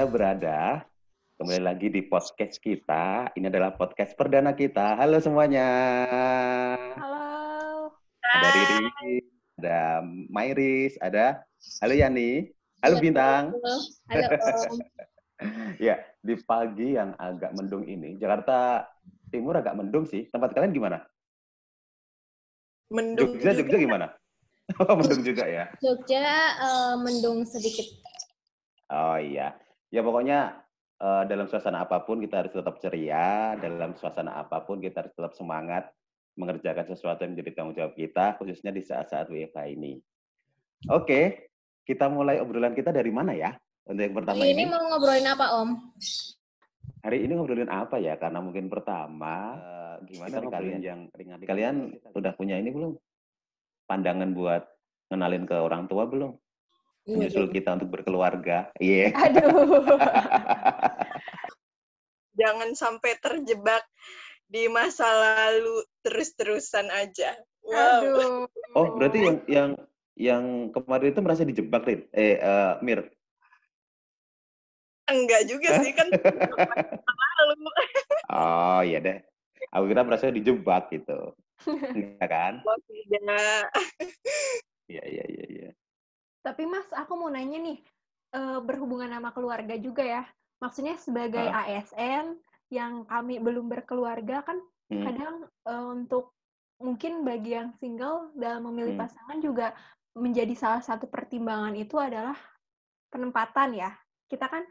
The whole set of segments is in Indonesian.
kita berada kembali lagi di podcast kita. Ini adalah podcast perdana kita. Halo semuanya. Halo. Ada Riri, ada Mairis, ada Halo Yani. Halo Bintang. Halo Om. ya, di pagi yang agak mendung ini, Jakarta Timur agak mendung sih. Tempat kalian gimana? Mendung Jogja, Jogja gimana? Oh, mendung juga ya. Jogja eh, mendung sedikit. Oh iya. Ya pokoknya eh, dalam suasana apa pun kita harus tetap ceria, dalam suasana apa pun kita harus tetap semangat mengerjakan sesuatu yang menjadi tanggung jawab kita, khususnya di saat-saat WFH ini. Oke, kita mulai obrolan kita dari mana ya? Untuk yang pertama Hari ini. ini mau ngobrolin apa Om? Hari ini ngobrolin apa ya? Karena mungkin pertama, eh, gimana kalian yang ringan? Kalian udah punya ini belum? Pandangan buat ngenalin ke orang tua belum? Menyusul kita untuk berkeluarga. Iya. Aduh. Jangan sampai terjebak di masa lalu terus-terusan aja. Wow. Aduh. Oh, berarti yang yang yang kemarin itu merasa dijebak, Rin? Eh, eh, Mir. Enggak juga sih kan lalu. Oh, iya deh. Aku kira merasa dijebak gitu. Enggak kan? Oh, tidak. Iya, iya, iya, iya. Tapi Mas, aku mau nanya nih, eh, berhubungan sama keluarga juga ya. Maksudnya sebagai Ah. ASN yang kami belum berkeluarga kan Hmm. kadang eh, untuk mungkin bagi yang single dalam memilih Hmm. pasangan juga menjadi salah satu pertimbangan itu adalah penempatan ya. Kita kan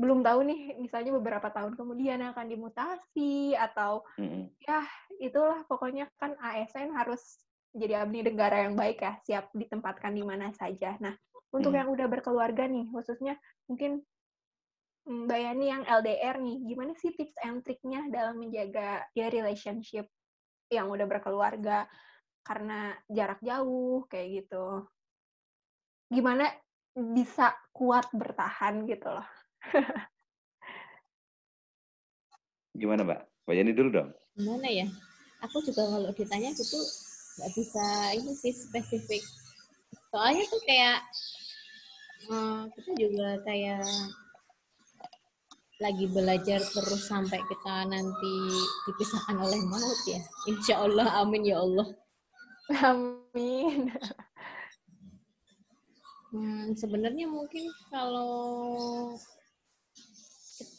belum tahu nih, misalnya beberapa tahun kemudian akan dimutasi atau Mm-mm. ya itulah pokoknya kan ASN harus jadi abdi negara yang baik ya, siap ditempatkan di mana saja. Nah, untuk Hmm. yang udah berkeluarga nih, khususnya mungkin mm, Mbak Yani yang LDR nih, gimana sih tips and triknya dalam menjaga ya relationship yang udah berkeluarga karena jarak jauh kayak gitu. Gimana bisa kuat bertahan gitu loh. Gimana, Mbak? Mbak Yani dulu dong. gimana ya aku juga kalau ditanya gitu nggak bisa ini sih spesifik soalnya tuh kayak eh, kita juga kayak lagi belajar terus sampai kita nanti dipisahkan oleh maut ya insya Allah amin ya Allah Amin. Hmm, sebenarnya mungkin kalau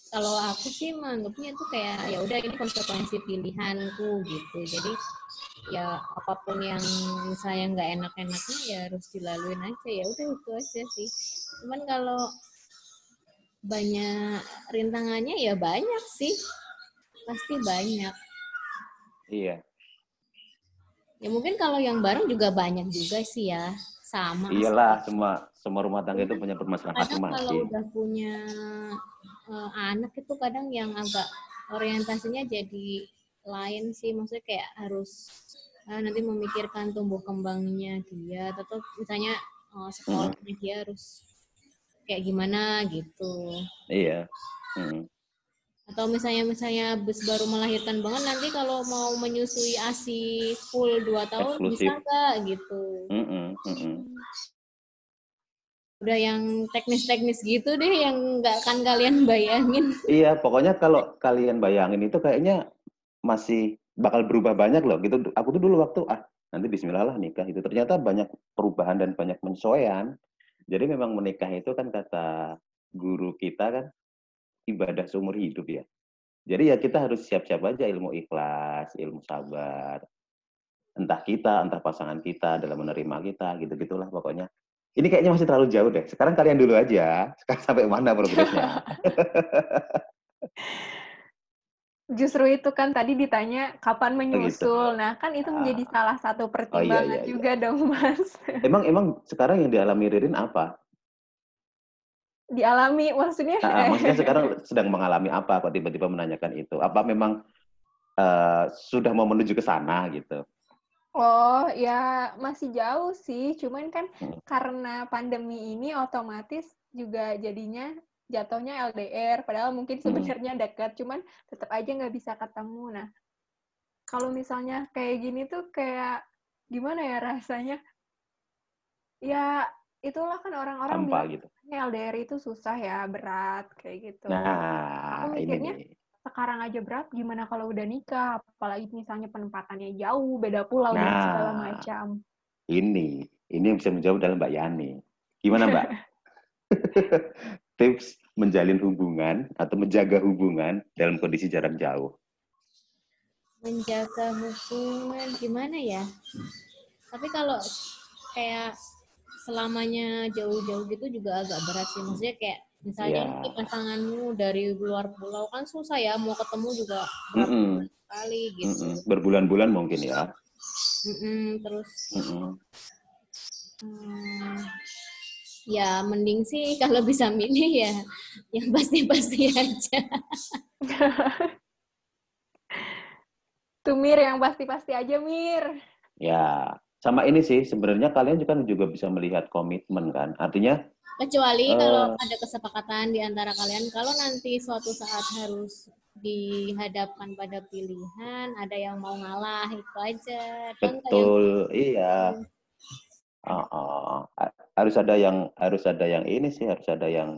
kalau aku sih menganggapnya itu kayak ya udah ini konsekuensi pilihanku gitu. Jadi ya apa pun yang misalnya nggak enak-enaknya ya harus dilaluin aja ya udah itu aja sih. Cuman kalau banyak rintangannya ya banyak sih. Pasti banyak. Iya. Ya mungkin kalau yang bareng juga banyak juga sih ya. Sama. Iyalah, semua semua rumah tangga itu punya permasalahan kadang kalau masing-masing. udah punya eh, anak itu kadang yang agak orientasinya jadi lain sih maksudnya kayak harus eh, nanti memikirkan tumbuh kembangnya dia atau misalnya eh, sekolahnya dia harus kayak gimana gitu Iya. Mm. atau misalnya misalnya habis baru melahirkan banget nanti kalau mau menyusui asi full 2 tahun bisa Eksklusif. nggak gitu Mm-mm, mm-mm. udah yang teknis-teknis gitu deh yang nggak akan kalian bayangin Iya, pokoknya kalau kalian bayangin itu kayaknya masih bakal berubah banyak loh. Gitu. Aku tuh dulu waktu ah nanti Bismillah lah nikah itu ternyata banyak perubahan dan banyak penyesuaian. Jadi memang menikah itu kan kata guru kita kan ibadah seumur hidup ya. Jadi ya kita harus siap-siap aja ilmu ikhlas, ilmu sabar. Entah kita, entah pasangan kita dalam menerima kita, gitu-gitulah pokoknya. Ini kayaknya masih terlalu jauh deh. Sekarang kalian dulu aja. Sekarang sampai mana progresnya? Justru itu kan tadi ditanya kapan menyusul. Nah, kan itu menjadi Ah. salah satu pertimbangan iya, iya. juga dong, Mas. Emang emang sekarang yang dialami Ririn apa? Dialami maksudnya. Nah, maksudnya sekarang sedang mengalami apa kok tiba-tiba menanyakan itu? Apa memang eh, sudah mau menuju ke sana gitu? Oh, ya masih jauh sih. Cuman kan Hmm. karena pandemi ini otomatis juga jadinya jatuhnya LDR. Padahal mungkin Hmm. sebenarnya dekat, cuman tetap aja nggak bisa ketemu. Nah, kalau misalnya kayak gini tuh kayak gimana ya rasanya? Ya itulah kan orang-orang bilang gitu. LDR itu susah ya, berat kayak gitu. Nah, Aku ini mikirnya nih. sekarang aja berat, gimana kalau udah nikah? Apalagi misalnya penempatannya jauh, beda pulau dan segala Nah. macam. Ini, ini yang bisa menjawab dalam Mbak Yani. Gimana Mbak? Tips menjalin hubungan atau menjaga hubungan dalam kondisi jarak jauh. menjaga hubungan gimana ya? Tapi kalau kayak selamanya jauh-jauh gitu juga agak berat sih. Maksudnya kayak misalnya ini pasanganmu dari luar pulau kan susah ya mau ketemu juga berapa Mm-mm, kali gitu. mm-mm. Berbulan-bulan mungkin ya. Mm-mm, terus Mm-mm. hmm, ya mending sih kalau bisa milih ya yang pasti-pasti aja. Tuh Mir, yang pasti-pasti aja Mir. Ya, sama ini sih sebenarnya kalian juga juga bisa melihat komitmen kan. Artinya Kecuali Eh. kalau ada kesepakatan di antara kalian, kalau nanti suatu saat harus dihadapkan pada pilihan, ada yang mau ngalah, itu aja. Betul, iya. Ah, ah. A- harus ada yang harus ada yang ini sih harus ada yang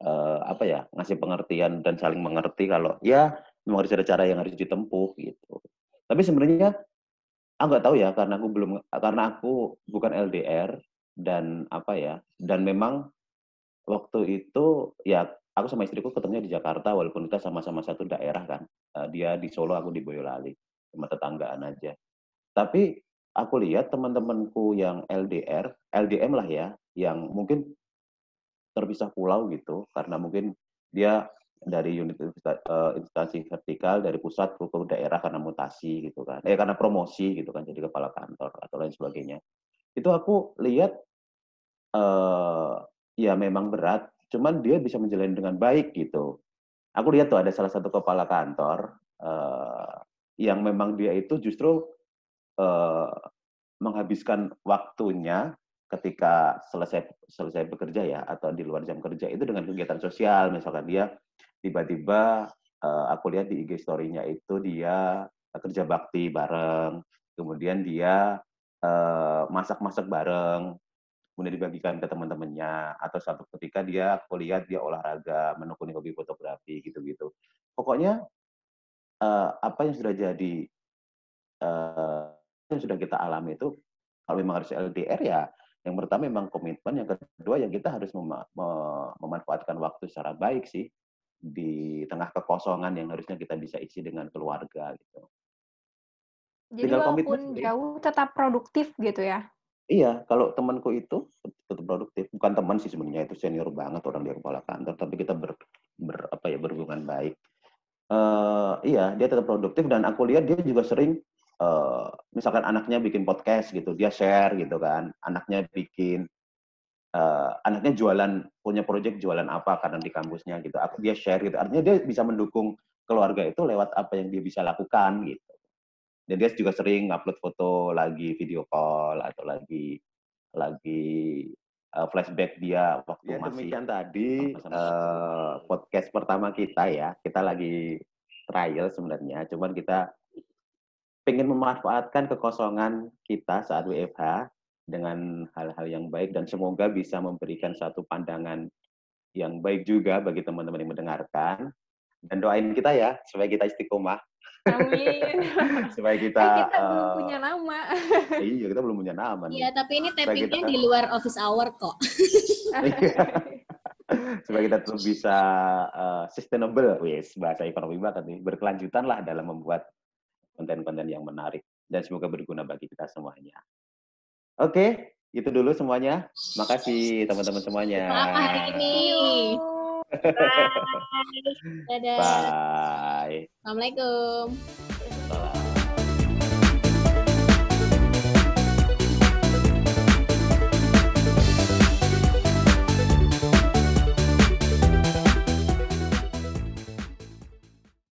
eh, apa ya ngasih pengertian dan saling mengerti kalau ya memang harus ada cara yang harus ditempuh gitu. Tapi sebenarnya aku nggak tahu ya karena aku belum karena aku bukan LDR dan apa ya dan memang waktu itu ya aku sama istriku ketemunya di Jakarta walaupun kita sama-sama satu daerah kan Eh, dia di Solo aku di Boyolali cuma tetanggaan aja tapi aku lihat teman-temanku yang LDR LDM lah ya yang mungkin terpisah pulau gitu karena mungkin dia dari unit eh, instansi vertikal dari pusat ke, ke daerah karena mutasi gitu kan eh karena promosi gitu kan jadi kepala kantor atau lain sebagainya. Itu aku lihat eh ya memang berat cuman dia bisa menjalani dengan baik gitu. Aku lihat tuh ada salah satu kepala kantor eh yang memang dia itu justru eh menghabiskan waktunya ketika selesai selesai bekerja ya atau di luar jam kerja itu dengan kegiatan sosial. Misalkan dia tiba-tiba eh, aku lihat di IG story-nya itu dia kerja bakti bareng kemudian dia eh, masak-masak bareng kemudian dibagikan ke teman-temannya atau suatu ketika dia aku lihat dia olahraga menekuni hobi fotografi gitu-gitu. Pokoknya eh, apa yang sudah jadi eh, yang sudah kita alami itu kalau memang harus LDR ya yang pertama memang komitmen yang kedua yang kita harus mema- me- memanfaatkan waktu secara baik sih di tengah kekosongan yang harusnya kita bisa isi dengan keluarga gitu Jadi Tinggal komitmen walaupun sendiri. jauh tetap produktif gitu ya. Iya, kalau temanku itu tetap produktif. Bukan teman sih sebenarnya itu senior banget orang dia kepala kantor, tapi kita ber, ber- apa ya berhubungan baik. Eh iya, dia tetap produktif dan aku lihat dia juga sering eh misalkan anaknya bikin podcast gitu, dia share gitu kan. Anaknya bikin eh anaknya jualan punya proyek jualan apa karena di kampusnya gitu. Aku dia share gitu. Artinya dia bisa mendukung keluarga itu lewat apa yang dia bisa lakukan gitu. Dan dia juga sering upload foto lagi video call atau lagi lagi eh, flashback dia waktu Ya, masih demikian tadi eh, podcast pertama kita ya. Kita lagi trial sebenarnya, cuman kita pengen memanfaatkan kekosongan kita saat WFH dengan hal-hal yang baik dan semoga bisa memberikan satu pandangan yang baik juga bagi teman-teman yang mendengarkan. Dan doain kita ya supaya kita istiqomah, Amin. supaya kita, Kan kita belum eh, punya nama. iya kita belum punya nama nih. Iya, tapi ini tappingnya kita- di luar office hour kok. supaya kita tetap bisa eh, sustainable, wis bahasa ekonomi banget nih, berkelanjutan lah dalam membuat konten-konten yang menarik dan semoga berguna bagi kita semuanya. Oke, itu dulu semuanya. Makasih teman-teman semuanya. Hari ini? Dadah. Bye. Assalamualaikum.